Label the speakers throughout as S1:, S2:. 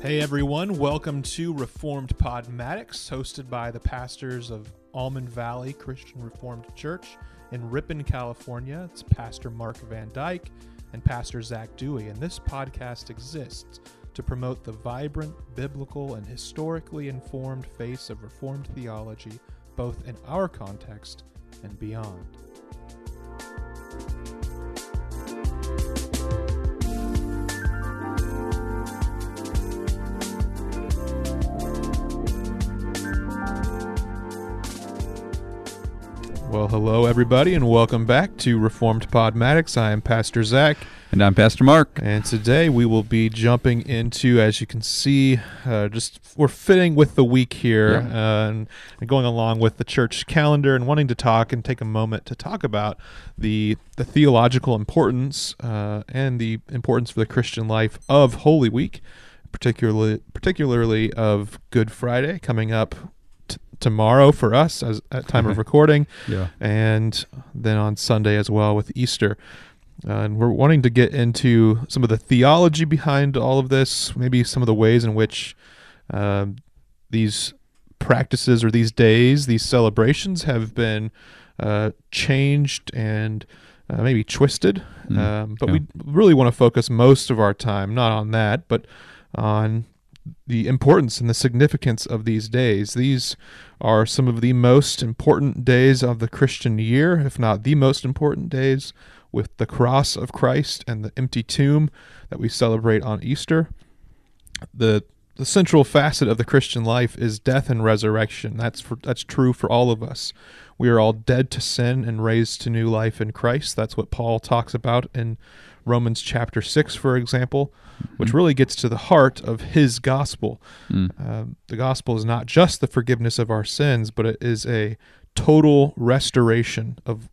S1: Hey everyone, welcome to Reformed Podmatics, hosted by the pastors of Almond Valley Christian Reformed Church in Ripon, California. It's Pastor Mark Van Dyke and Pastor Zach Dewey, and this podcast exists to promote the vibrant, biblical, and historically informed face of Reformed theology, both in our context and beyond. Well, hello everybody, and welcome back to Reformed Podmatics. I am Pastor Zach,
S2: And I'm Pastor Mark.
S1: and today we will be jumping into, as you can see, uh, just we're fitting with the week here uh, and, and going along with the church calendar, and wanting to talk and take a moment to talk about the the theological importance uh, and the importance for the Christian life of Holy Week, particularly particularly of Good Friday coming up. Tomorrow for us, as at time of recording,
S2: Yeah.
S1: and then on Sunday as well with Easter. Uh, and we're wanting to get into some of the theology behind all of this, maybe some of the ways in which um, these practices or these days, these celebrations have been uh, changed and uh, maybe twisted.
S2: Mm,
S1: Um, but
S2: yeah.
S1: we really want to focus most of our time not on that, but on the importance and the significance of these days. These are some of the most important days of the Christian year, if not the most important days, with the cross of Christ and the empty tomb that we celebrate on Easter. The the central facet of the Christian life is death and resurrection. That's for, that's true for all of us. We are all dead to sin and raised to new life in Christ. That's what Paul talks about in Romans chapter 6 for example, which really gets to the heart of his gospel.
S2: Mm.
S1: Um, the gospel is not just the forgiveness of our sins, but it is a total restoration of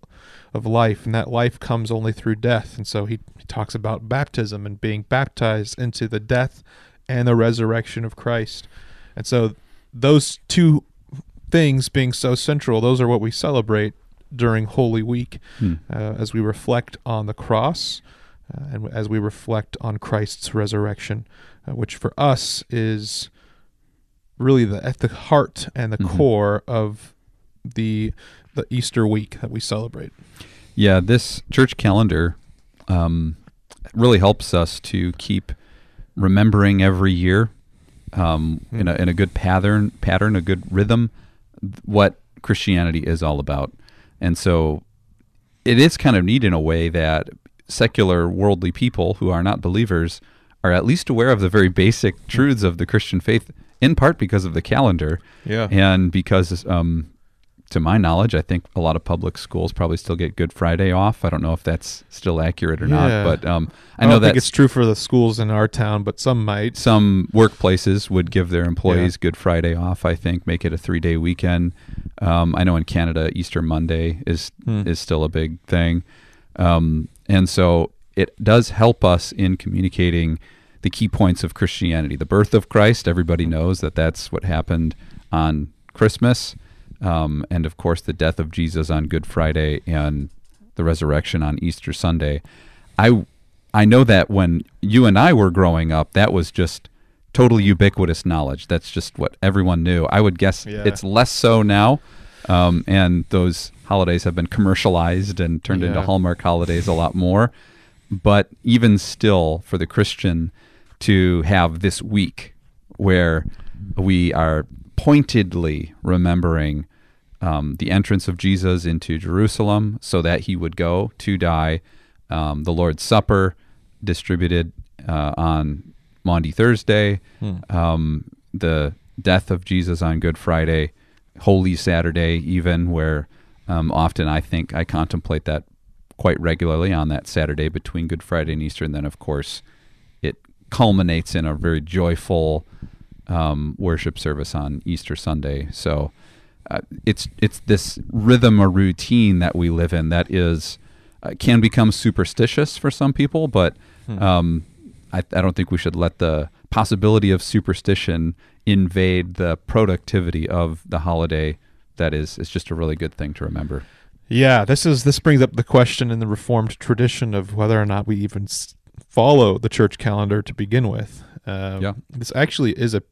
S1: of life, and that life comes only through death. And so he, he talks about baptism and being baptized into the death and the resurrection of Christ. And so those two things being so central, those are what we celebrate during Holy Week
S2: Mm.
S1: uh, as we reflect on the cross uh, and as we reflect on Christ's resurrection, uh, which for us is really the at the heart and the
S2: Mhm.
S1: core of the the Easter week that we celebrate.
S2: Yeah, this church calendar um, really helps us to keep remembering every year um, in, a, in a good pattern, pattern, a good rhythm, what Christianity is all about. And so it is kind of neat in a way that secular worldly people who are not believers are at least aware of the very basic truths of the Christian faith, in part because of the calendar.
S1: Yeah.
S2: and because um, to my knowledge i think a lot of public schools probably still get good friday off i don't know if that's still accurate or
S1: Yeah.
S2: not but um, i
S1: I,
S2: know that
S1: it's true for the schools in our town, but some might.
S2: some workplaces would give their employees good friday off i think make it a three day weekend um, i know in canada easter monday is
S1: Hmm.
S2: is still a big thing um, and so it does help us in communicating the key points of christianity. The birth of christ everybody knows that that's what happened on christmas. Um, and of course the death of jesus on good friday and the resurrection on easter sunday. I i know that when you and i were growing up that was just totally ubiquitous knowledge. That's just what everyone knew. I would guess
S1: Yeah.
S2: it's less so now um, and those holidays have been commercialized and turned into hallmark holidays a lot more but even still for the christian to have this week where we are pointedly remembering um, the entrance of jesus into jerusalem so that he would go to die um, the lord's supper distributed uh, on maundy thursday
S1: Hmm.
S2: um, the death of jesus on good friday holy saturday even where um, often i think i contemplate that quite regularly on that saturday between good friday and easter. And then of course it culminates in a very joyful um, worship service on easter sunday. So uh, it's it's this rhythm or routine that we live in that is uh, can become superstitious for some people, but um, I, I don't think we should let the possibility of superstition invade the productivity of the holiday. That is, is just a really good thing to remember.
S1: Yeah, this is this brings up the question in the Reformed tradition of whether or not we even s- follow the church calendar to begin with. Um,
S2: Yeah.
S1: This actually is a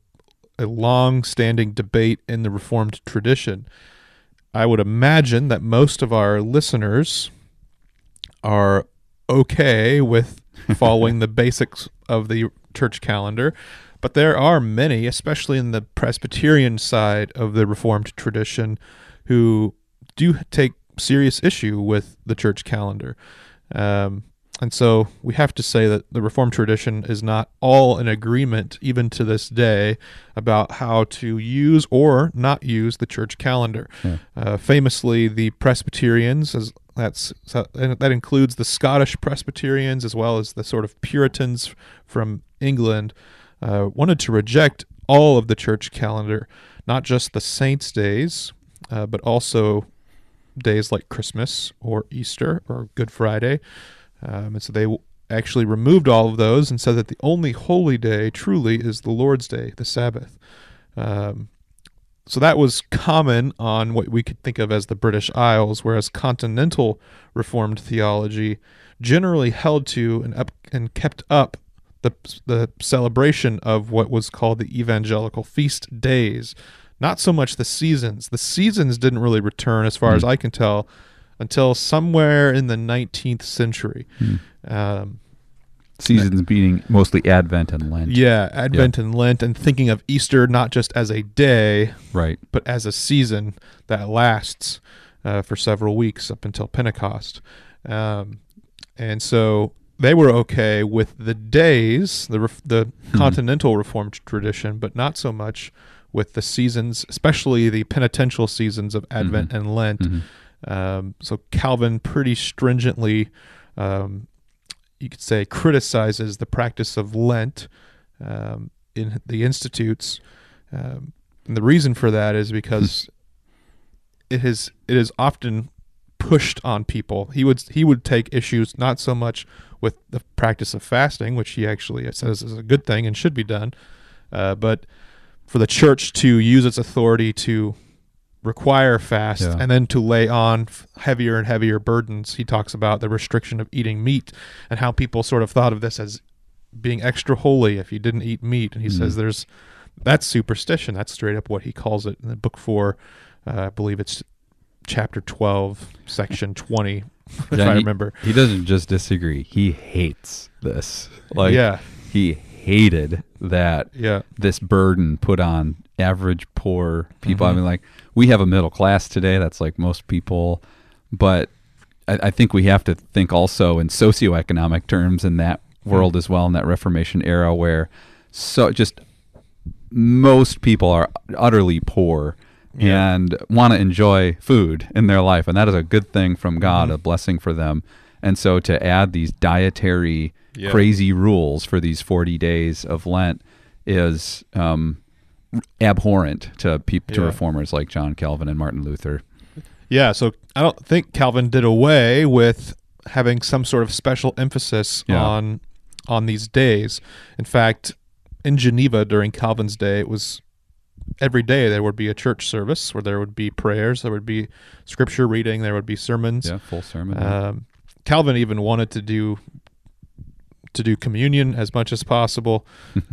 S1: a long-standing debate in the Reformed tradition. I would imagine that most of our listeners are okay with following the basics of the church calendar, but there are many, especially in the Presbyterian side of the Reformed tradition, who do take serious issue with the church calendar. Um, and so we have to say that the Reformed tradition is not all in agreement, even to this day, about how to use or not use the church calendar.
S2: Yeah.
S1: Uh, famously, the Presbyterians, as that's so- and that includes the Scottish Presbyterians as well as the sort of Puritans from England, uh, wanted to reject all of the church calendar, not just the saints' days, uh, but also days like Christmas or Easter or Good Friday. Um, and so they actually removed all of those and said that the only holy day truly is the Lord's Day, the Sabbath. Um, so that was common on what we could think of as the British Isles, whereas continental Reformed theology generally held to and up and kept up the the celebration of what was called the evangelical feast days, not so much the seasons. The seasons didn't really return, as far as
S2: Hmm.
S1: I can tell, until somewhere in the 19th century.
S2: Hmm.
S1: Um,
S2: Seasons being mostly Advent and Lent.
S1: yeah, Advent and Lent, and thinking of Easter not just as a day,
S2: Right.
S1: but as a season that lasts uh, for several weeks up until Pentecost. Um, and so they were okay with the days, the ref- the continental Reformed tradition, but not so much with the seasons, especially the penitential seasons of Advent and Lent.
S2: Mhm.
S1: Um, so Calvin pretty stringently, um, you could say, criticizes the practice of Lent um, in the institutes. Um, and the reason for that is because it is it is often pushed on people. He would he would take issues not so much with the practice of fasting, which he actually says is a good thing and should be done, uh, but for the church to use its authority to require fast
S2: Yeah.
S1: and then to lay on heavier and heavier burdens. He talks about the restriction of eating meat and how people sort of thought of this as being extra holy if you didn't eat meat. And he
S2: Mhm.
S1: says there's that's superstition. That's straight up what he calls it in the book four. Uh, I believe it's chapter 12, section 20, if
S2: Yeah,
S1: I
S2: he-
S1: remember.
S2: He doesn't just disagree. He hates this. Like
S1: yeah,
S2: he hated that
S1: yeah,
S2: this burden put on average poor people. I
S1: Mhm.
S2: mean, like we have a middle class today. That's like most people, but I, I think we have to think also in socioeconomic terms in that world as well in that Reformation era where so just most people are utterly poor
S1: Yeah.
S2: and want to enjoy food in their life, and that is a good thing from God,
S1: Mhm.
S2: a blessing for them. And so to add these dietary
S1: Yeah.
S2: crazy rules for these 40 days of Lent is um, abhorrent to peop- to
S1: Yeah.
S2: reformers like John Calvin and Martin Luther.
S1: Yeah, so I don't think Calvin did away with having some sort of special emphasis
S2: Yeah.
S1: on on these days. In fact, in Geneva during Calvin's day, it was every day there would be a church service where there would be prayers, there would be scripture reading, there would be sermons.
S2: Yeah, full sermon.
S1: Um, Calvin even wanted to do to do communion as much as possible,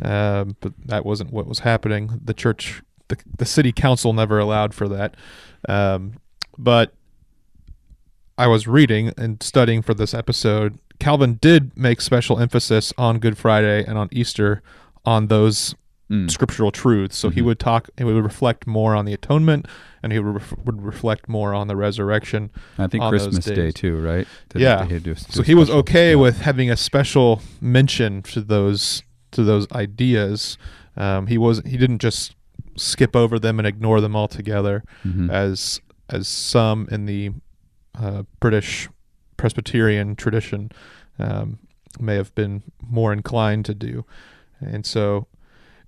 S1: um, but that wasn't what was happening. The church, the, the city council never allowed for that. Um, but I was reading and studying for this episode. Calvin did make special emphasis on Good Friday and on Easter on those
S2: Mm.
S1: scriptural truths. So he
S2: Mhm.
S1: would talk, he would reflect more on the atonement, and he would, ref- would reflect more on the resurrection.
S2: I think Christmas Day too, right? Did
S1: Yeah.
S2: they do- do
S1: So he was okay
S2: yeah.
S1: with having a special mention to those to those ideas. Um, he was he didn't just skip over them and ignore them altogether,
S2: Mhm.
S1: as as some in the uh, British Presbyterian tradition um, may have been more inclined to do, and so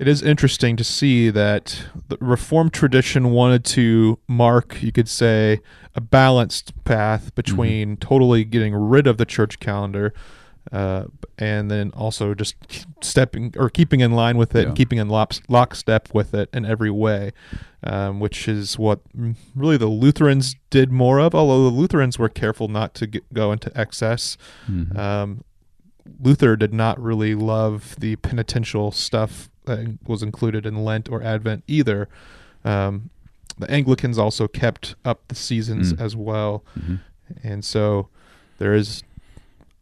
S1: it is interesting to see that the Reformed tradition wanted to mark, you could say, a balanced path between totally getting rid of the church calendar uh, and then also just stepping or keeping in line with it
S2: Yeah.
S1: and keeping in lock, lockstep with it in every way, um, which is what mm, really the Lutherans did more of, although the Lutherans were careful not to get, go into excess.
S2: Mhm.
S1: Um, Luther did not really love the penitential stuff was included in Lent or Advent either. Um, the Anglicans also kept up the seasons
S2: Mm.
S1: as well,
S2: Mhm.
S1: and so there is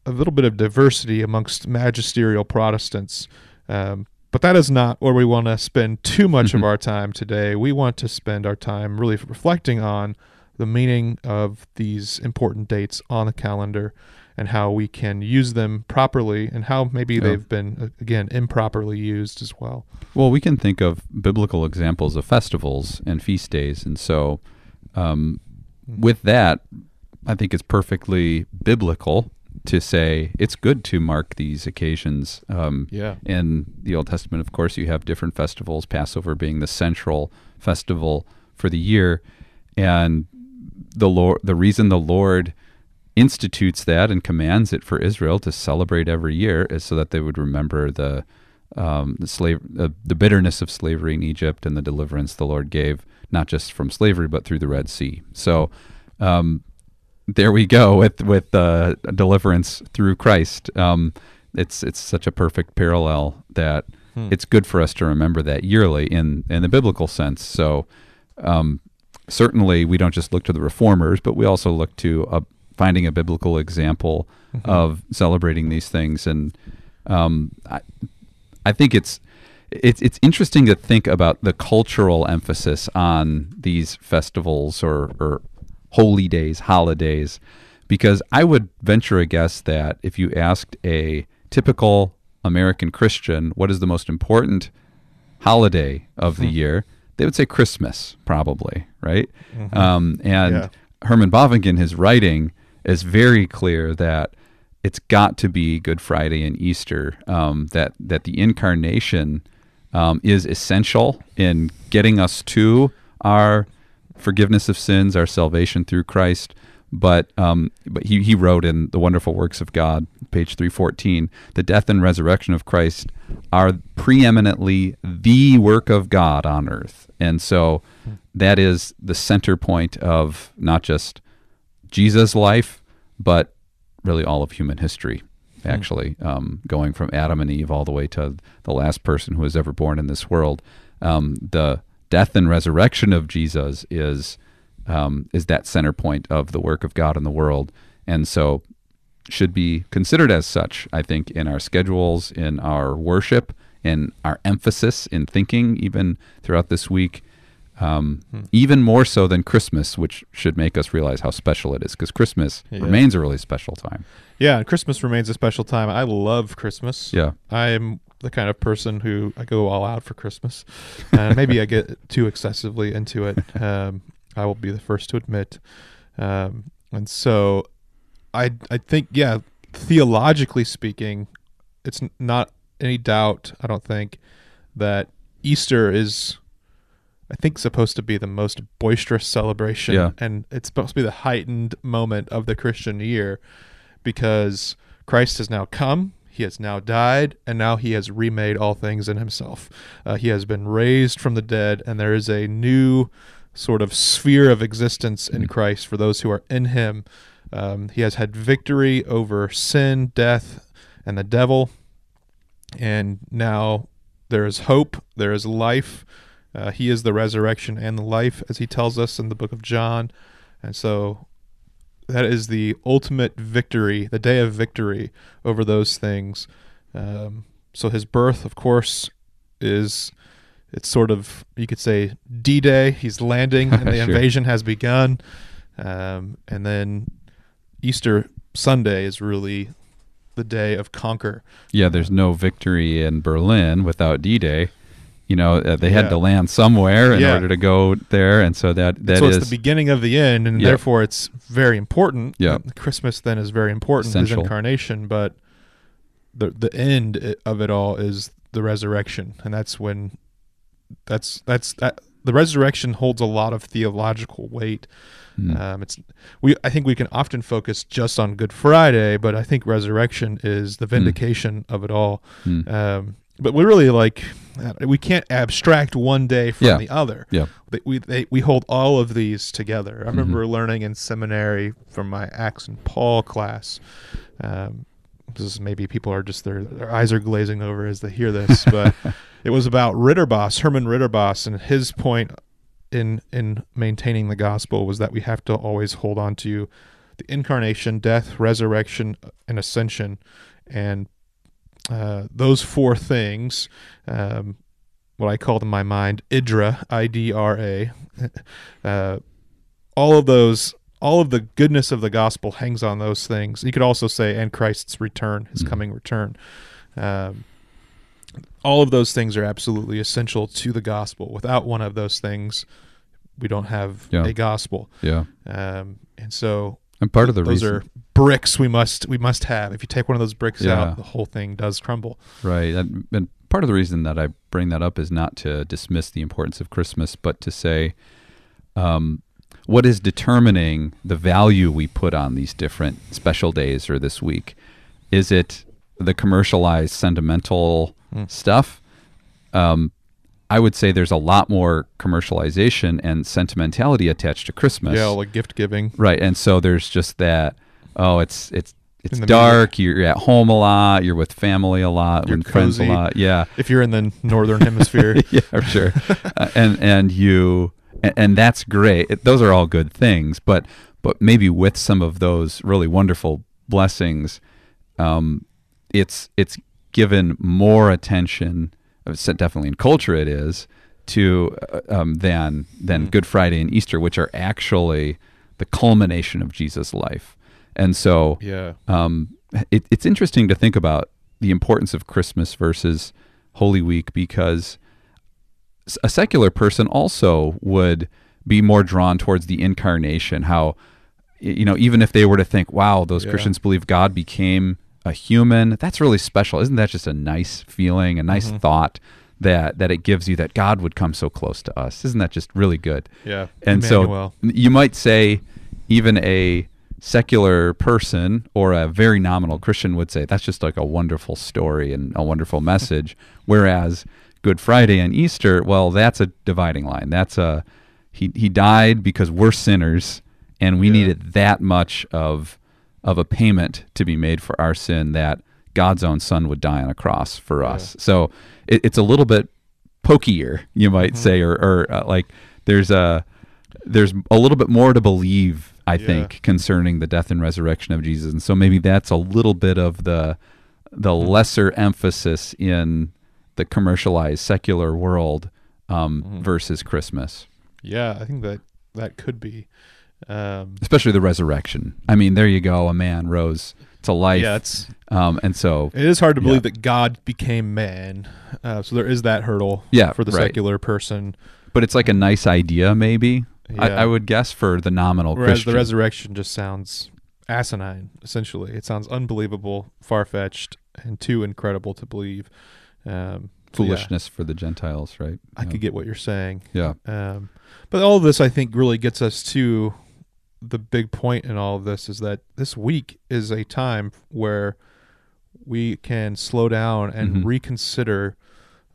S1: a little bit of diversity amongst magisterial Protestants. Um, but that is not where we want to spend too much of
S2: Mhm.
S1: our time today. We want to spend our time really reflecting on the meaning of these important dates on the calendar and how we can use them properly and how maybe
S2: Yeah.
S1: they've been, uh, again, improperly used as well.
S2: Well, we can think of biblical examples of festivals and feast days, and so um, with that, I think it's perfectly biblical to say it's good to mark these occasions. Um,
S1: Yeah.
S2: in the Old Testament, of course, you have different festivals, Passover being the central festival for the year. And the Lord, the reason the Lord institutes that and commands it for Israel to celebrate every year is so that they would remember the um, the slave uh, the bitterness of slavery in Egypt and the deliverance the Lord gave not just from slavery but through the Red Sea. So um, there we go with with uh, deliverance through Christ. Um, it's it's such a perfect parallel that
S1: Hmm.
S2: it's good for us to remember that yearly in in the biblical sense. So um, certainly we don't just look to the reformers, but we also look to uh, finding a biblical example
S1: Mhm.
S2: of celebrating these things. And um, I, I think it's it's it's interesting to think about the cultural emphasis on these festivals or, or holy days, holidays, because I would venture a guess that if you asked a typical American Christian what is the most important holiday of the
S1: Hmm.
S2: year, they would say Christmas, probably, right?
S1: Mhm.
S2: Um, and
S1: Yeah.
S2: Herman Bavinck in his writing is very clear that it's got to be Good Friday and Easter. Um, that that the incarnation um, is essential in getting us to our forgiveness of sins, our salvation through Christ. But um, but he he wrote in the Wonderful Works of God, page three fourteen, the death and resurrection of Christ are preeminently the work of God on earth, and so that is the center point of not just Jesus' life, but really all of human history. Actually, um, going from Adam and Eve all the way to the last person who was ever born in this world, um, the death and resurrection of Jesus is um, is that center point of the work of God in the world, and so should be considered as such. I think in our schedules, in our worship, in our emphasis in thinking, even throughout this week, um,
S1: Hmm.
S2: even more so than Christmas, which should make us realize how special it is, because Christmas
S1: Yeah.
S2: remains a really special time.
S1: Yeah, and Christmas remains a special time. I love Christmas.
S2: Yeah,
S1: I'm the kind of person who I go all out for Christmas. And maybe I get too excessively into it. Um, I will be the first to admit. Um, and so I I think yeah, theologically speaking, it's not any doubt, I don't think, that Easter is I think supposed to be the most boisterous celebration
S2: Yeah.
S1: and it's supposed to be the heightened moment of the Christian year because Christ has now come, he has now died, and now he has remade all things in himself. Uh, he has been raised from the dead, and there is a new sort of sphere of existence in
S2: Mhm.
S1: Christ for those who are in him. Um, he has had victory over sin, death, and the devil, and now there is hope, there is life. Uh, he is the resurrection and the life, as he tells us in the book of John. And so that is the ultimate victory, the day of victory over those things. Um, so his birth, of course, is it's sort of you could say D-Day. He's landing, and the
S2: Sure.
S1: invasion has begun. Um, and then Easter Sunday is really the day of conquer.
S2: yeah. There's no victory in Berlin without D-Day. You know, uh, they had
S1: Yeah.
S2: to land somewhere in
S1: Yeah.
S2: order to go there, and so that that
S1: so
S2: is
S1: it's the beginning of the end, and
S2: Yeah.
S1: therefore it's very important.
S2: Yeah.
S1: Christmas then is very important,
S2: Essential.
S1: his incarnation, but the the end of it all is the resurrection, and that's when that's that's that the resurrection holds a lot of theological weight.
S2: Mm.
S1: Um, it's we I think we can often focus just on Good Friday, but I think resurrection is the vindication of it all.
S2: Mm.
S1: Um, but we really like we can't abstract one day from
S2: Yeah.
S1: the other.
S2: Yeah.
S1: We they, we hold all of these together. I remember
S2: Mm-hmm.
S1: learning in seminary from my Acts and Paul class. Um, this is maybe people are just their their eyes are glazing over as they hear this, but it was about Ridderbos, Herman Ridderbos, and his point in in maintaining the gospel was that we have to always hold on to the incarnation, death, resurrection, and ascension, and uh, those four things, um, what I called in my mind IDRA, I D R A, uh, all of those, all of the goodness of the gospel hangs on those things. You could also say, and Christ's return, his
S2: Mhm.
S1: coming return. Um, all of those things are absolutely essential to the gospel. Without one of those things, we don't have
S2: Yeah.
S1: a gospel.
S2: Yeah.
S1: Um, and so
S2: And part of the
S1: those
S2: reason,
S1: are bricks we must we must have. If you take one of those bricks
S2: Yeah.
S1: out, the whole thing does crumble.
S2: right? And, and part of the reason that I bring that up is not to dismiss the importance of Christmas, but to say, um, what is determining the value we put on these different special days or this week? Is it the commercialized sentimental
S1: Mm.
S2: stuff? Um, I would say there's a lot more commercialization and sentimentality attached to Christmas.
S1: Yeah, like gift giving.
S2: Right, and so there's just that. Oh, it's it's it's dark. You're at home a lot. You're with family a lot.
S1: You're
S2: with friends a
S1: cozy.
S2: lot. Yeah,
S1: If you're in the northern hemisphere,
S2: yeah, for sure. uh, and and you and, and that's great. It, those are all good things. But but maybe with some of those really wonderful blessings, um, it's it's given more attention. Uh, Definitely in culture, it is to uh, um, than than
S1: Mm.
S2: Good Friday and Easter, which are actually the culmination of Jesus' life. And so,
S1: yeah,
S2: um, it, it's interesting to think about the importance of Christmas versus Holy Week because a secular person also would be more drawn towards the incarnation. How, you know, even if they were to think, wow, those
S1: Yeah.
S2: Christians believe God became a human, that's really special. Isn't that just a nice feeling, a nice
S1: Mhm.
S2: thought? That, that it gives you that God would come so close to us. Isn't that just really good?
S1: yeah.
S2: And
S1: Emmanuel.
S2: so you might say even a secular person or a very nominal Christian would say that's just like a wonderful story and a wonderful message. Whereas Good Friday and Easter, well, that's a dividing line. That's a he he died because we're sinners and we
S1: Yeah.
S2: needed that much of of a payment to be made for our sin that God's own son would die on a cross for
S1: Yeah.
S2: us. So it, it's a little bit pokier, you might
S1: Mhm.
S2: say, or, or uh, like there's a there's a little bit more to believe, I
S1: Yeah.
S2: think, concerning the death and resurrection of Jesus, and so maybe that's a little bit of the the
S1: Mhm.
S2: lesser emphasis in the commercialized secular world um,
S1: Mhm.
S2: versus Christmas,
S1: Yeah, I think that that could be. Um,
S2: especially the resurrection. I mean, there you go, a man rose to life,
S1: yeah, it's
S2: um, and so
S1: it is hard to
S2: Yeah.
S1: believe that God became man. Uh, so there is that hurdle.
S2: Yeah,
S1: for the
S2: right.
S1: secular person.
S2: but it's like a nice idea, maybe. I,
S1: Yeah.
S2: I would guess for the nominal
S1: Whereas
S2: Christian.
S1: the resurrection just sounds asinine. Essentially, it sounds unbelievable, far fetched, and too incredible to believe. Um, so yeah,
S2: foolishness for the Gentiles, right?
S1: I
S2: yeah.
S1: could get what you're saying.
S2: yeah.
S1: Um, but all of this, I think, really gets us to the big point in all of this is that this week is a time where we can slow down and
S2: Mhm.
S1: reconsider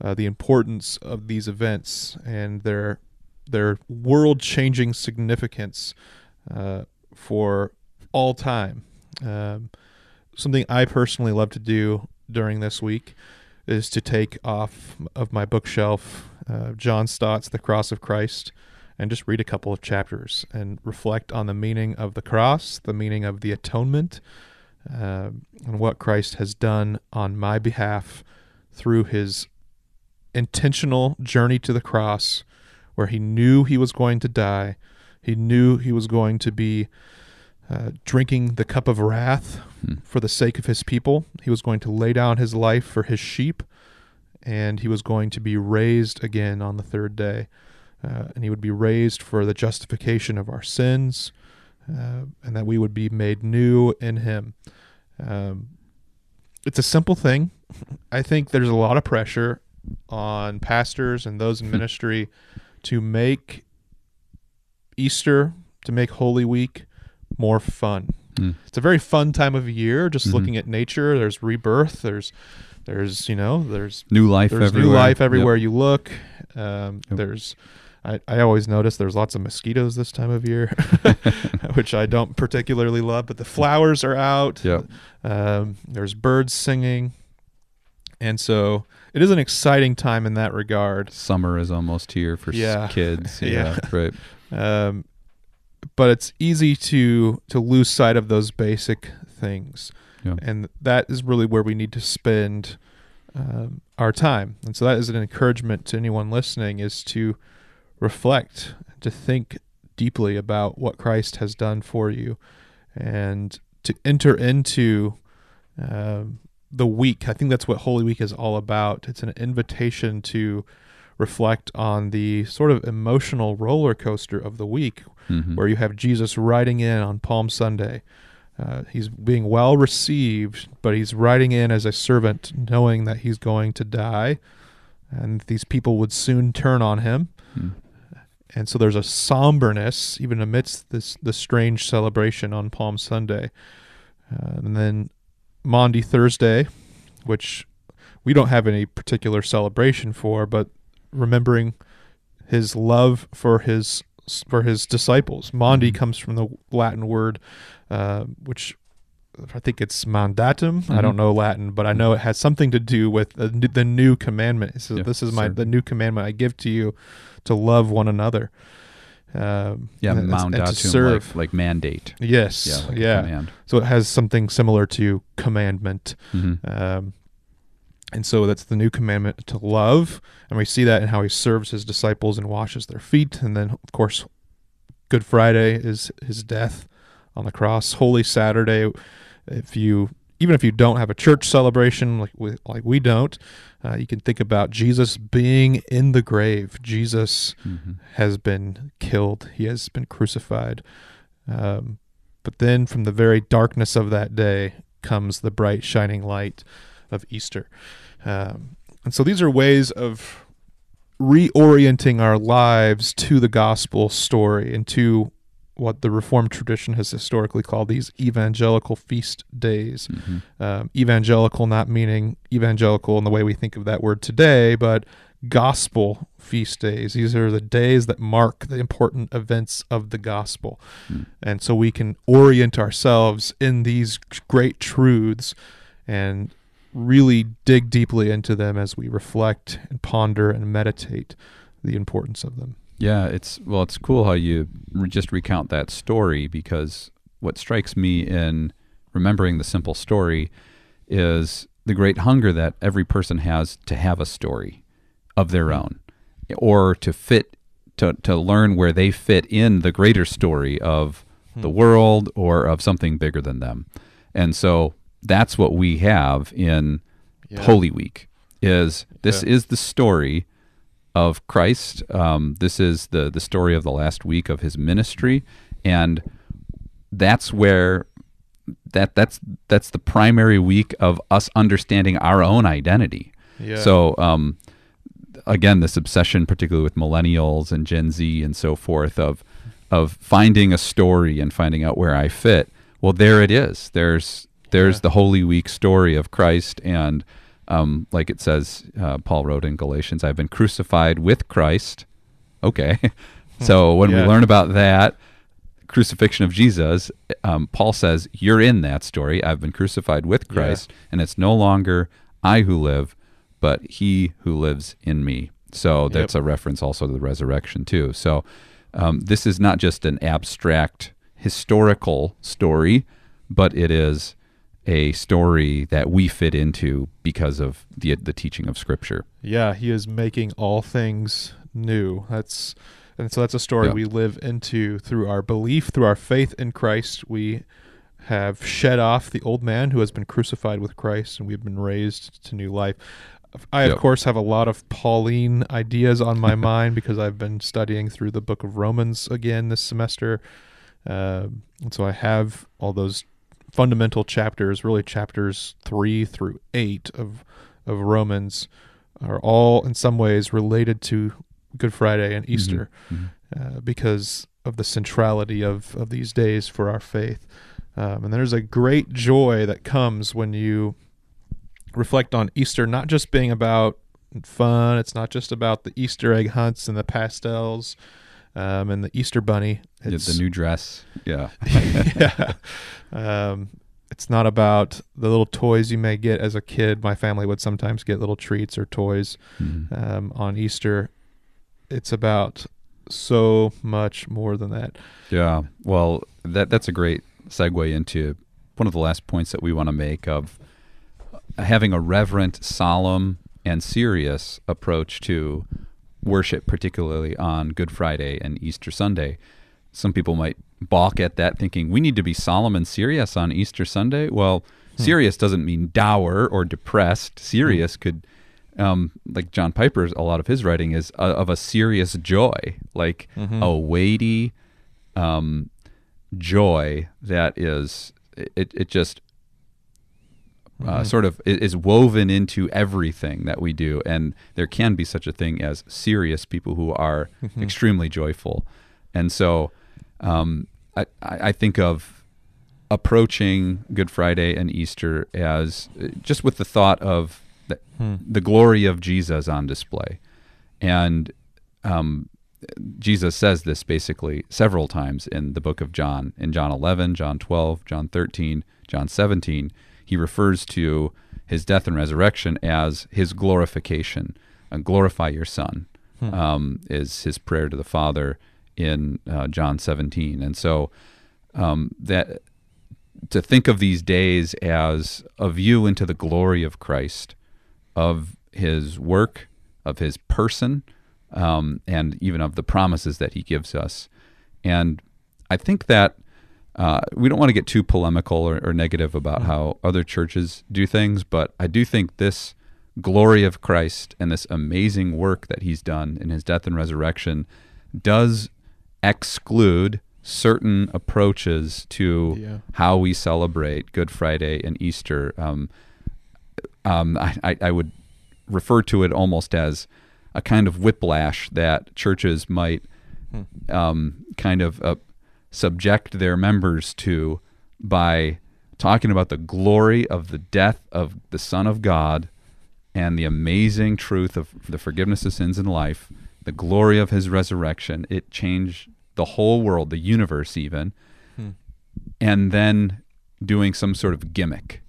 S1: uh, the importance of these events and their their world changing significance uh, for all time. Um, something I personally love to do during this week is to take off of my bookshelf uh, John Stott's The Cross of Christ and just read a couple of chapters and reflect on the meaning of the cross, the meaning of the atonement, um, and what Christ has done on my behalf through his intentional journey to the cross, where he knew he was going to die. He knew he was going to be uh, drinking the cup of wrath
S2: Hmm.
S1: for the sake of his people. He was going to lay down his life for his sheep, and he was going to be raised again on the third day. Uh, and he would be raised for the justification of our sins, uh, and that we would be made new in him. Um, it's a simple thing. I think there's a lot of pressure on pastors and those in ministry to make Easter, to make Holy Week more fun.
S2: Mm.
S1: It's a very fun time of year. Just
S2: Mhm.
S1: looking at nature, there's rebirth. There's, there's you know, there's
S2: New life
S1: there's
S2: everywhere.
S1: new life
S2: Yep.
S1: everywhere you look. Um,
S2: Yep.
S1: There's I, I always notice there's lots of mosquitoes this time of year, which I don't particularly love. But the flowers are out.
S2: Yep.
S1: Um, there's birds singing, and so it is an exciting time in that regard.
S2: Summer is almost here for
S1: Yeah.
S2: kids.
S1: Yeah.
S2: Yeah, right.
S1: Um, but it's easy to to lose sight of those basic things,
S2: Yeah.
S1: and that is really where we need to spend um, our time. And so that is an encouragement to anyone listening: is to reflect, to think deeply about what Christ has done for you, and to enter into um, the week. I think that's what Holy Week is all about. It's an invitation to reflect on the sort of emotional roller coaster of the week,
S2: Mhm.
S1: where you have Jesus riding in on Palm Sunday. Uh, he's being well received, but he's riding in as a servant, knowing that he's going to die, and these people would soon turn on him.
S2: Mm.
S1: And so there's a somberness even amidst this the strange celebration on Palm Sunday. Uh, and then Maundy Thursday, which we don't have any particular celebration for, but remembering his love for his for his disciples. Maundy
S2: Mhm.
S1: comes from the Latin word, uh, which I think it's mandatum. I don't
S2: Mhm.
S1: know Latin, but I know it has something to do with the, new- the new commandment. So
S2: Yeah,
S1: this is my
S2: sure.
S1: the new commandment I give to you to love one another. Um,
S2: Yeah,
S1: and- and- and to
S2: mandatum,
S1: serve.
S2: like, like mandate.
S1: yes,
S2: Yeah, like
S1: yeah.
S2: command.
S1: So it has something similar to commandment.
S2: Mhm.
S1: Um, and so that's the new commandment to love. And we see that in how he serves his disciples and washes their feet. And then, of course, Good Friday is his death on the cross. Holy Saturday, if you even if you don't have a church celebration like we, like we don't, uh, you can think about Jesus being in the grave. Jesus
S2: Mhm.
S1: has been killed. He has been crucified. Um, but then from the very darkness of that day comes the bright shining light of Easter. Um, and so these are ways of reorienting our lives to the gospel story and to what the Reformed tradition has historically called these evangelical feast days
S2: Mhm.
S1: um, evangelical not meaning evangelical in the way we think of that word today, but gospel feast days. These are the days that mark the important events of the gospel.
S2: Mm.
S1: And so we can orient ourselves in these great truths and really dig deeply into them as we reflect and ponder and meditate the importance of them.
S2: Yeah, it's well, it's cool how you re- just recount that story because what strikes me in remembering the simple story is the great hunger that every person has to have a story of their mm-hmm. own or to fit to to learn where they fit in the greater story of hmm. the world or of something bigger than them. And so that's what we have in
S1: Yeah.
S2: Holy Week is this
S1: Yeah.
S2: is the story of Christ. Um, this is the the story of the last week of his ministry, and that's where that that's that's the primary week of us understanding our own identity.
S1: Yeah.
S2: So um, again, this obsession, particularly with millennials and Gen Z and so forth, of of finding a story and finding out where I fit. Well, there it is. There's there's
S1: Yeah.
S2: the Holy Week story of Christ, and um, like it says, uh, Paul wrote in Galatians, "I've been crucified with Christ." Okay, so when
S1: Yeah.
S2: we learn about that crucifixion of Jesus, um, Paul says, "You're in that story. I've been crucified with
S1: Yeah.
S2: Christ, and it's no longer I who live, but He who lives in me." So that's a reference also to the resurrection too. So um, this is not just an abstract historical story, but it is a story that we fit into because of the the teaching of Scripture.
S1: Yeah, he is making all things new. That's and so that's a story
S2: Yeah.
S1: we live into through our belief, through our faith in Christ. We have shed off the old man who has been crucified with Christ and we've been raised to new life. I of
S2: Yep.
S1: course have a lot of Pauline ideas on my mind because I've been studying through the book of Romans again this semester. Um, and so I have all those fundamental chapters, really chapters 3 through 8 of of Romans are all in some ways related to Good Friday and Easter
S2: Mhm.
S1: uh, because of the centrality of, of these days for our faith. Um, and there's a great joy that comes when you reflect on Easter, not just being about fun. It's not just about the Easter egg hunts and the pastels um, and the Easter bunny.
S2: Yeah,
S1: It's,
S2: the new dress. Yeah.
S1: yeah. Um, it's not about the little toys you may get as a kid. My family would sometimes get little treats or toys
S2: Mhm.
S1: um, on Easter. It's about so much more than that.
S2: Yeah. Well, that that's a great segue into one of the last points that we want to make of having a reverent, solemn, and serious approach to worship, particularly on Good Friday and Easter Sunday. Some people might balk at that, thinking we need to be solemn and serious on Easter Sunday. Well, serious doesn't mean dour or depressed. Serious could, um, like John Piper's, a lot of his writing is uh, of a serious joy, like a weighty um, joy that is it, it just uh, sort of is woven into everything that we do. And there can be such a thing as serious people who are extremely joyful. And so um, I, I think of approaching good friday and easter as uh, just with the thought of the, the glory of jesus on display. And um, Jesus says this basically several times in the book of John. In John 11, John 12, John 13, John 17, he refers to his death and resurrection as his glorification. Uh, glorify your Son um, is his prayer to the Father in uh, John 17. And so um, that to think of these days as a view into the glory of Christ, of his work, of his person, um, and even of the promises that he gives us. And I think that uh, we don't want to get too polemical or, or negative about how other churches do things, but I do think this glory of Christ and this amazing work that he's done in his death and resurrection does exclude certain approaches to
S1: Yeah.
S2: how we celebrate Good Friday and Easter. Um, um, I, I, I would refer to it almost as a kind of whiplash that churches might um, kind of uh, subject their members to by talking about the glory of the death of the Son of God and the amazing truth of the forgiveness of sins in life, the glory of his resurrection. It changed the whole world, the universe, even. And then doing some sort of gimmick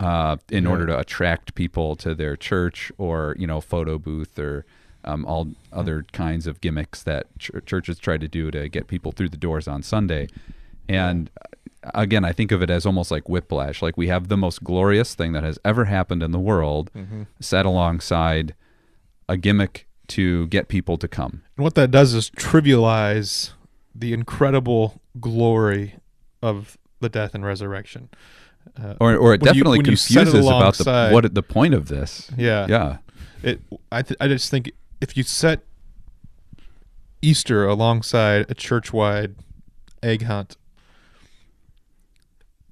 S2: uh, in order to attract people to their church or you know photo booth or um, all other kinds of gimmicks that ch- churches try to do to get people through the doors on Sunday. And uh, again, I think of it as almost like whiplash. Like we have the most glorious thing that has ever happened in the world set alongside a gimmick to get people to come.
S1: And what that does is trivialize the incredible glory of the death and resurrection. Uh,
S2: Or, or it definitely
S1: you set it
S2: confuses about the what the point of this.
S1: yeah,
S2: Yeah.
S1: It. I. Th- I just think if you set Easter alongside a church-wide egg hunt,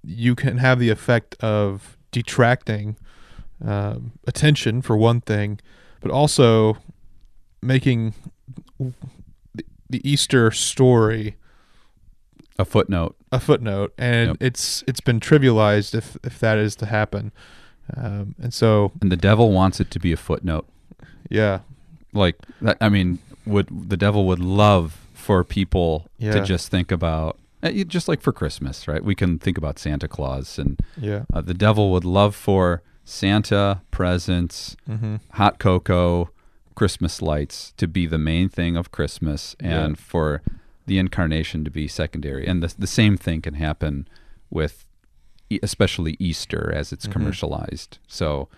S1: you can have the effect of detracting um, attention for one thing, but also making the, the Easter story
S2: A footnote.
S1: a footnote, and
S2: Yep.
S1: it's it's been trivialized if if that is to happen, um, and so
S2: And the devil wants it to be a footnote.
S1: yeah,
S2: like that, I mean, would the devil would love for people
S1: Yeah.
S2: to just think about eh, just like for Christmas, right? We can think about Santa Claus, and
S1: yeah,
S2: uh, the devil would love for Santa presents,
S1: mm-hmm.
S2: hot cocoa, Christmas lights to be the main thing of Christmas, and
S1: Yeah.
S2: for the incarnation to be secondary. And the the same thing can happen with, especially Easter as it's
S1: Mhm.
S2: commercialized. So,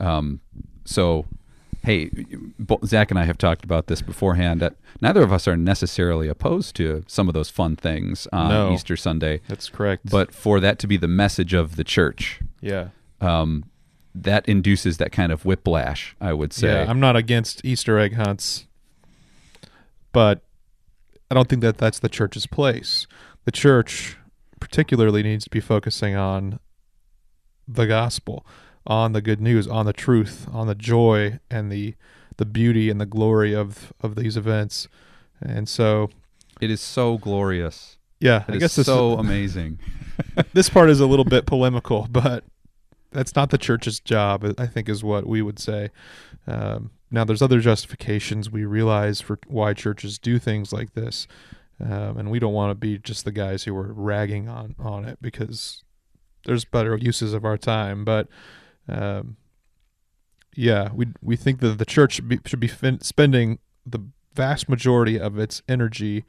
S2: um, so hey, Zach and I have talked about this beforehand. That neither of us are necessarily opposed to some of those fun things on
S1: No.
S2: Easter Sunday,
S1: that's correct.
S2: but for that to be the message of the church,
S1: yeah,
S2: um, that induces that kind of whiplash. I would say.
S1: yeah, I'm not against Easter egg hunts, but I don't think that that's the church's place. The church, particularly, needs to be focusing on the gospel, on the good news, on the truth, on the joy and the the beauty and the glory of of these events. And so,
S2: It is so glorious.
S1: yeah,
S2: It
S1: I
S2: is
S1: guess this
S2: so amazing.
S1: this part is a little bit polemical, but that's not the church's job. I think is what we would say. Um, now, there's other justifications we realize for why churches do things like this, um, and we don't want to be just the guys who are ragging on on it because there's better uses of our time. But um, yeah, we we think that the church should be, should be fin- spending the vast majority of its energy.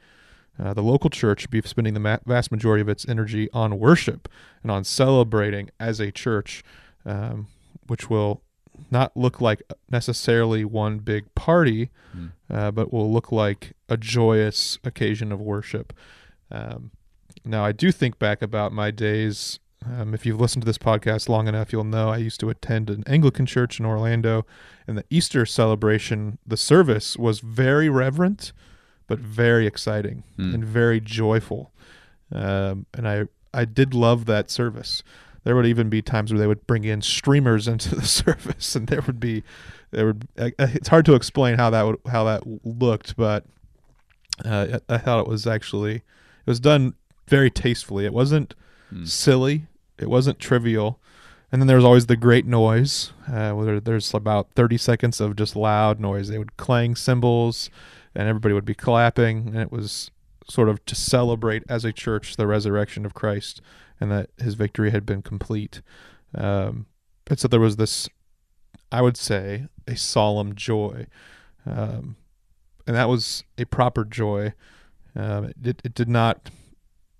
S1: Uh, the local church should be spending the ma- vast majority of its energy on worship and on celebrating as a church, um, which will not look like necessarily one big party, mm. uh, but will look like a joyous occasion of worship. Um, now, I do think back about my days. Um, if you've listened to this podcast long enough, you'll know I used to attend an Anglican church in Orlando, and the Easter celebration, the service was very reverent, but very exciting mm. and very joyful. Um, and I I did love that service there would even be times where they would bring in streamers into the service, and there would be there would it's hard to explain how that would how that looked, but uh, I thought it was actually it was done very tastefully. It wasn't hmm. silly, it wasn't trivial, and then there was always the great noise. Uh, where there's about thirty seconds of just loud noise. They would clang cymbals, and everybody would be clapping, and it was sort of to celebrate as a church the resurrection of Christ and that his victory had been complete. Um, and so there was this, I would say, a solemn joy. Um, and that was a proper joy. Um, it, it did not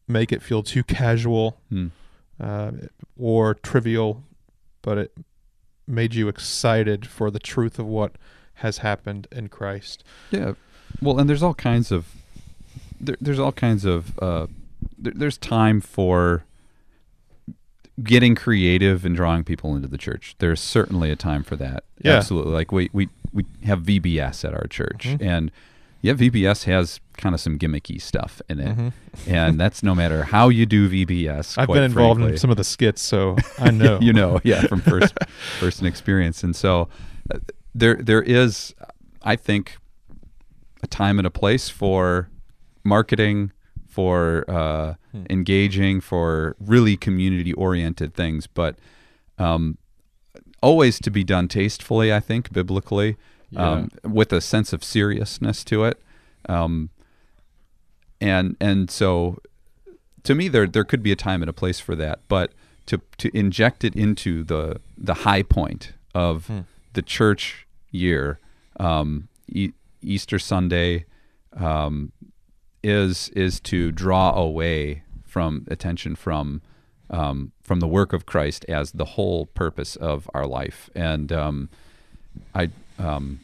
S1: make it feel too casual hmm. Uh, or trivial, but it made you excited for the truth of what has happened in Christ.
S2: Yeah. Well, and there's all kinds of there, there's all kinds of uh, there, there's time for getting creative and drawing people into the church. There's certainly a time for that. Yeah. Absolutely. Like we we we have VBS at our church mm-hmm. and yeah, VBS has kind of some gimmicky stuff in it, mm-hmm. and that's no matter how you do VBS.
S1: I've been involved
S2: frankly.
S1: in some of the skits, so I know.
S2: you know, yeah, from first person experience, and so uh, there there is, I think, a time and a place for marketing, for uh, hmm. engaging, for really community oriented things, but um, always to be done tastefully, I think, biblically, yeah. um, with a sense of seriousness to it. Um, and and so to me there there could be a time and a place for that, but to to inject it into the the high point of hmm. the church year, um, e- Easter Sunday, um, is is to draw away from attention from um, from the work of Christ as the whole purpose of our life. And um, I, um,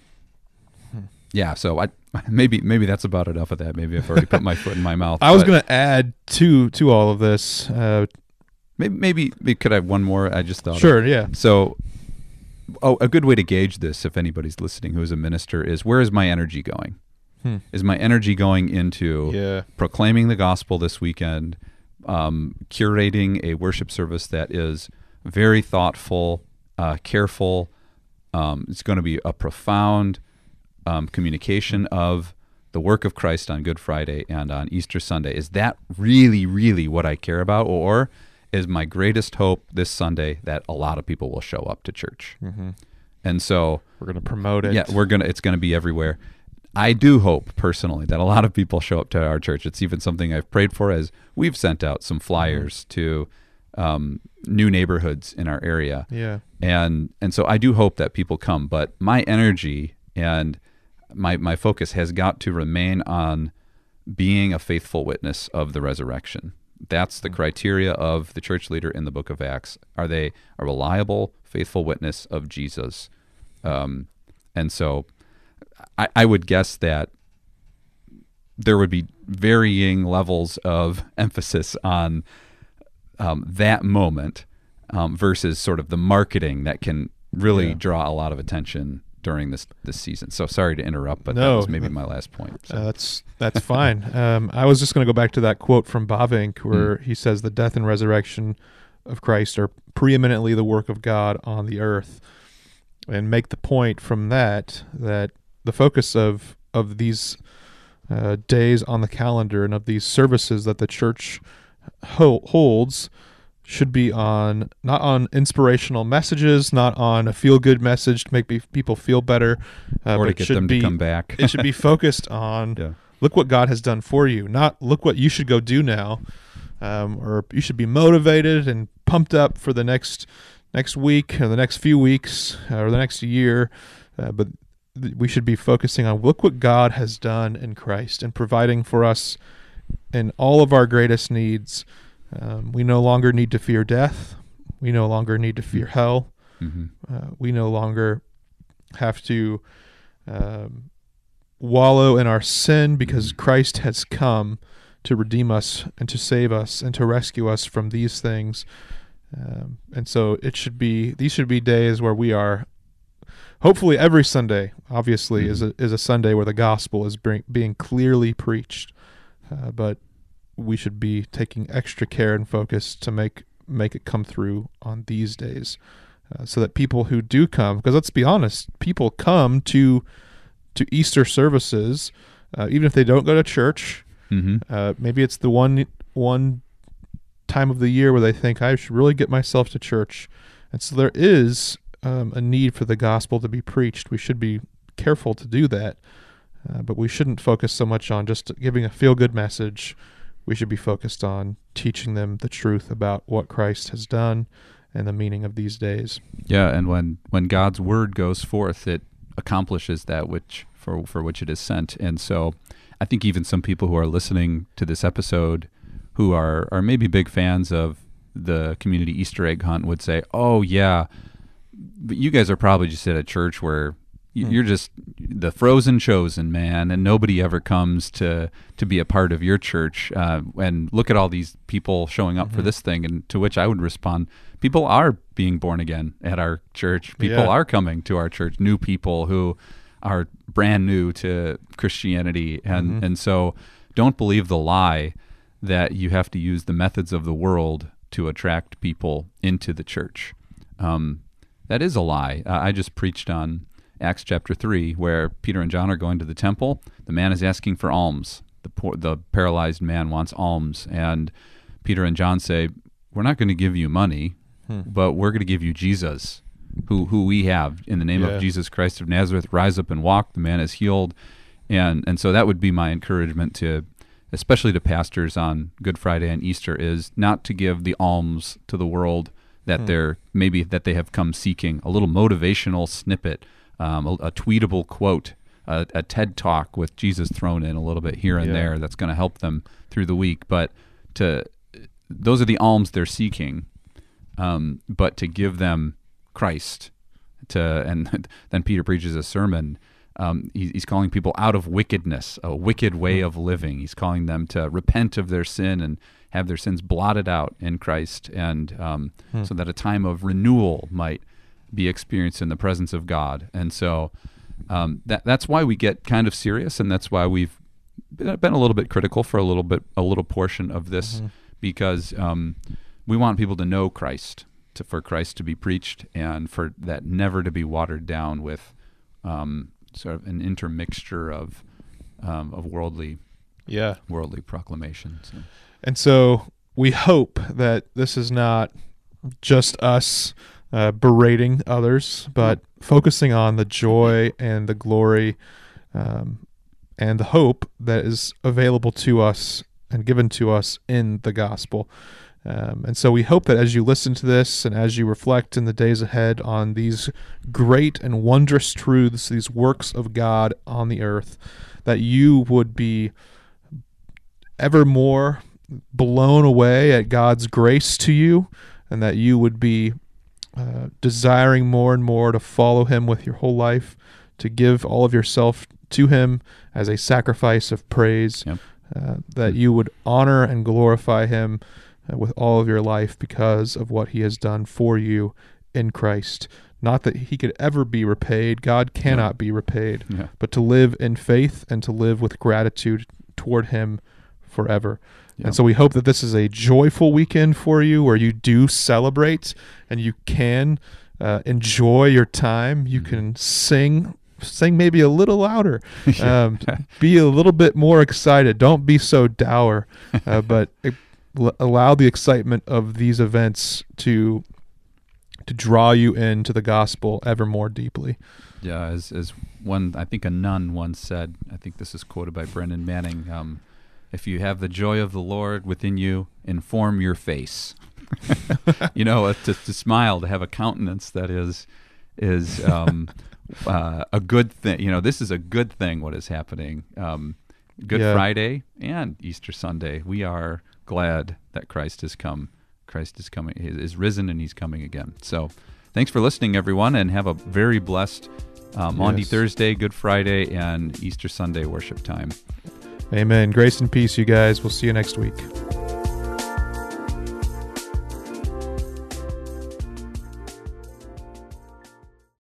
S2: yeah, so I maybe maybe that's about enough of that. Maybe I've already put my foot in my mouth.
S1: I was going to add to to all of this. Uh,
S2: maybe, maybe, maybe could I have one more? I just thought.
S1: Sure. Of. Yeah.
S2: So. Oh, a good way to gauge this, if anybody's listening who is a minister, is where is my energy going? Hmm. Is my energy going into
S1: yeah.
S2: proclaiming the gospel this weekend, um, curating a worship service that is very thoughtful, uh, careful. Um, it's going to be a profound um, communication of the work of Christ on Good Friday and on Easter Sunday. Is that really, really what I care about? Or is my greatest hope this Sunday that a lot of people will show up to church? Mm-hmm. And so
S1: we're going to promote it.
S2: Yeah, we're going to, it's going to be everywhere. I do hope personally that a lot of people show up to our church. It's even something I've prayed for as we've sent out some flyers mm-hmm. to um, new neighborhoods in our area.
S1: Yeah.
S2: And and so I do hope that people come, but my energy and my my focus has got to remain on being a faithful witness of the resurrection. That's the mm-hmm. criteria of the church leader in the book of Acts. Are they a reliable, faithful witness of Jesus? Um, and so I, I would guess that there would be varying levels of emphasis on um, that moment um, versus sort of the marketing that can really yeah. draw a lot of attention during this this season. So sorry to interrupt, but no, that was maybe my last point.
S1: So. Uh, that's that's fine. Um, I was just going to go back to that quote from Bavinck where mm. he says the death and resurrection of Christ are preeminently the work of God on the earth, and make the point from that that the focus of of these uh, days on the calendar and of these services that the church ho- holds should be on not on inspirational messages, not on a feel good message to make be, people feel better, uh,
S2: or to get them
S1: be
S2: to come back.
S1: it should be focused on
S2: yeah.
S1: look what God has done for you, not look what you should go do now, um, or you should be motivated and pumped up for the next next week or the next few weeks uh, or the next year, uh, but th- we should be focusing on look what God has done in Christ and providing for us in all of our greatest needs. Um, we no longer need to fear death. We no longer need to fear hell.
S2: hmm
S1: Uh, we no longer have to um, wallow in our sin because Christ has come to redeem us and to save us and to rescue us from these things. Um, and so it should be these should be days where we are hopefully every Sunday obviously is a is a Sunday where the gospel is bring, being clearly preached. Uh, but we should be taking extra care and focus to make make it come through on these days uh, so that people who do come because let's be honest people come to to easter services uh, even if they don't go to church.
S2: Hmm
S1: uh, maybe it's the one one time of the year where they think i should really get myself to church. And so there is um, a need for the gospel to be preached. We should be careful to do that uh, but we shouldn't focus so much on just giving a feel good message we should be focused on teaching them the truth about what christ has done and the meaning of these days
S2: Yeah, and when when God's word goes forth, it accomplishes that which for for which it is sent. And so, I think even some people who are listening to this episode, who are are maybe big fans of the community Easter egg hunt, would say, "Oh yeah, but you guys are probably just at a church where."
S1: Hmm.
S2: You're just the frozen chosen man, and nobody ever comes to to be a part of your church. Uh, and look at all these people showing up for
S1: Mhm.
S2: this thing. And to which I would respond, people are being born again at our church. People
S1: Yeah.
S2: are coming to our church. New people who are brand new to Christianity, and
S1: Mhm.
S2: and so don't believe the lie that you have to use the methods of the world to attract people into the church. Um, that is a lie. Uh, I just preached on Acts chapter three, where Peter and John are going to the temple. The man is asking for alms. The poor, the paralyzed man wants alms, and Peter and John say, "We're not going to give you money,
S1: Hmm.
S2: but we're going to give you Jesus, who who we have in the name
S1: Yeah.
S2: of Jesus Christ of Nazareth. Rise up and walk. The man is healed." And and so that would be my encouragement to, especially to pastors on Good Friday and Easter, is not to give the alms to the world that
S1: Hmm.
S2: they're maybe that they have come seeking. A little motivational snippet, um, a, a tweetable quote, a, a TED talk with Jesus thrown in a little bit here and
S1: Yeah.
S2: there. That's going to help them through the week. But to those are the alms they're seeking, um, but to give them Christ, to and then Peter preaches a sermon. Um, he, he's calling people out of wickedness, a wicked way of living. He's calling them to repent of their sin and have their sins blotted out in Christ, and um,
S1: Hmm.
S2: so that a time of renewal might be experienced in the presence of God. And so um, that that's why we get kind of serious, and that's why we've been a little bit critical for a little bit a little portion of this
S1: Mhm.
S2: because um, we want people to know Christ, to, for Christ to be preached, and for that never to be watered down with um, sort of an intermixture of um, of worldly
S1: yeah
S2: worldly proclamations.
S1: And so we hope that this is not just us uh, berating others, but focusing on the joy and the glory um, and the hope that is available to us and given to us in the gospel. Um, and so we hope that as you listen to this and as you reflect in the days ahead on these great and wondrous truths, these works of God on the earth, that you would be ever more blown away at God's grace to you, and that you would be uh, desiring more and more to follow Him with your whole life, to give all of yourself to Him as a sacrifice of praise,
S2: Yep.
S1: uh, that you would honor and glorify Him uh, with all of your life because of what He has done for you in Christ. Not that He could ever be repaid, God cannot be repaid
S2: yeah,
S1: but to live in faith and to live with gratitude toward Him forever.
S2: Yeah.
S1: And so we hope that this is a joyful weekend for you where you do celebrate and you can uh, enjoy your time. You
S2: Mhm.
S1: can sing, sing maybe a little louder, um, be a little bit more excited. Don't be so dour, uh, but allow the excitement of these events to to draw you into the gospel ever more deeply.
S2: Yeah, as as one I think a nun once said. I think this is quoted by Brennan Manning. Um, if you have the joy of the Lord within you, inform your face. you know, uh, to, to smile, to have a countenance that is is um, uh, a good thing. You know, this is a good thing. What is happening? Um, good
S1: Yeah.
S2: Friday and Easter Sunday. We are glad that Christ has come. Christ is coming. He is risen, and He's coming again. So, thanks for listening, everyone, and have a very blessed um, Maundy
S1: Yes.
S2: Thursday, Good Friday, and Easter Sunday worship time.
S1: Amen. Grace and peace, you guys. We'll see you next week.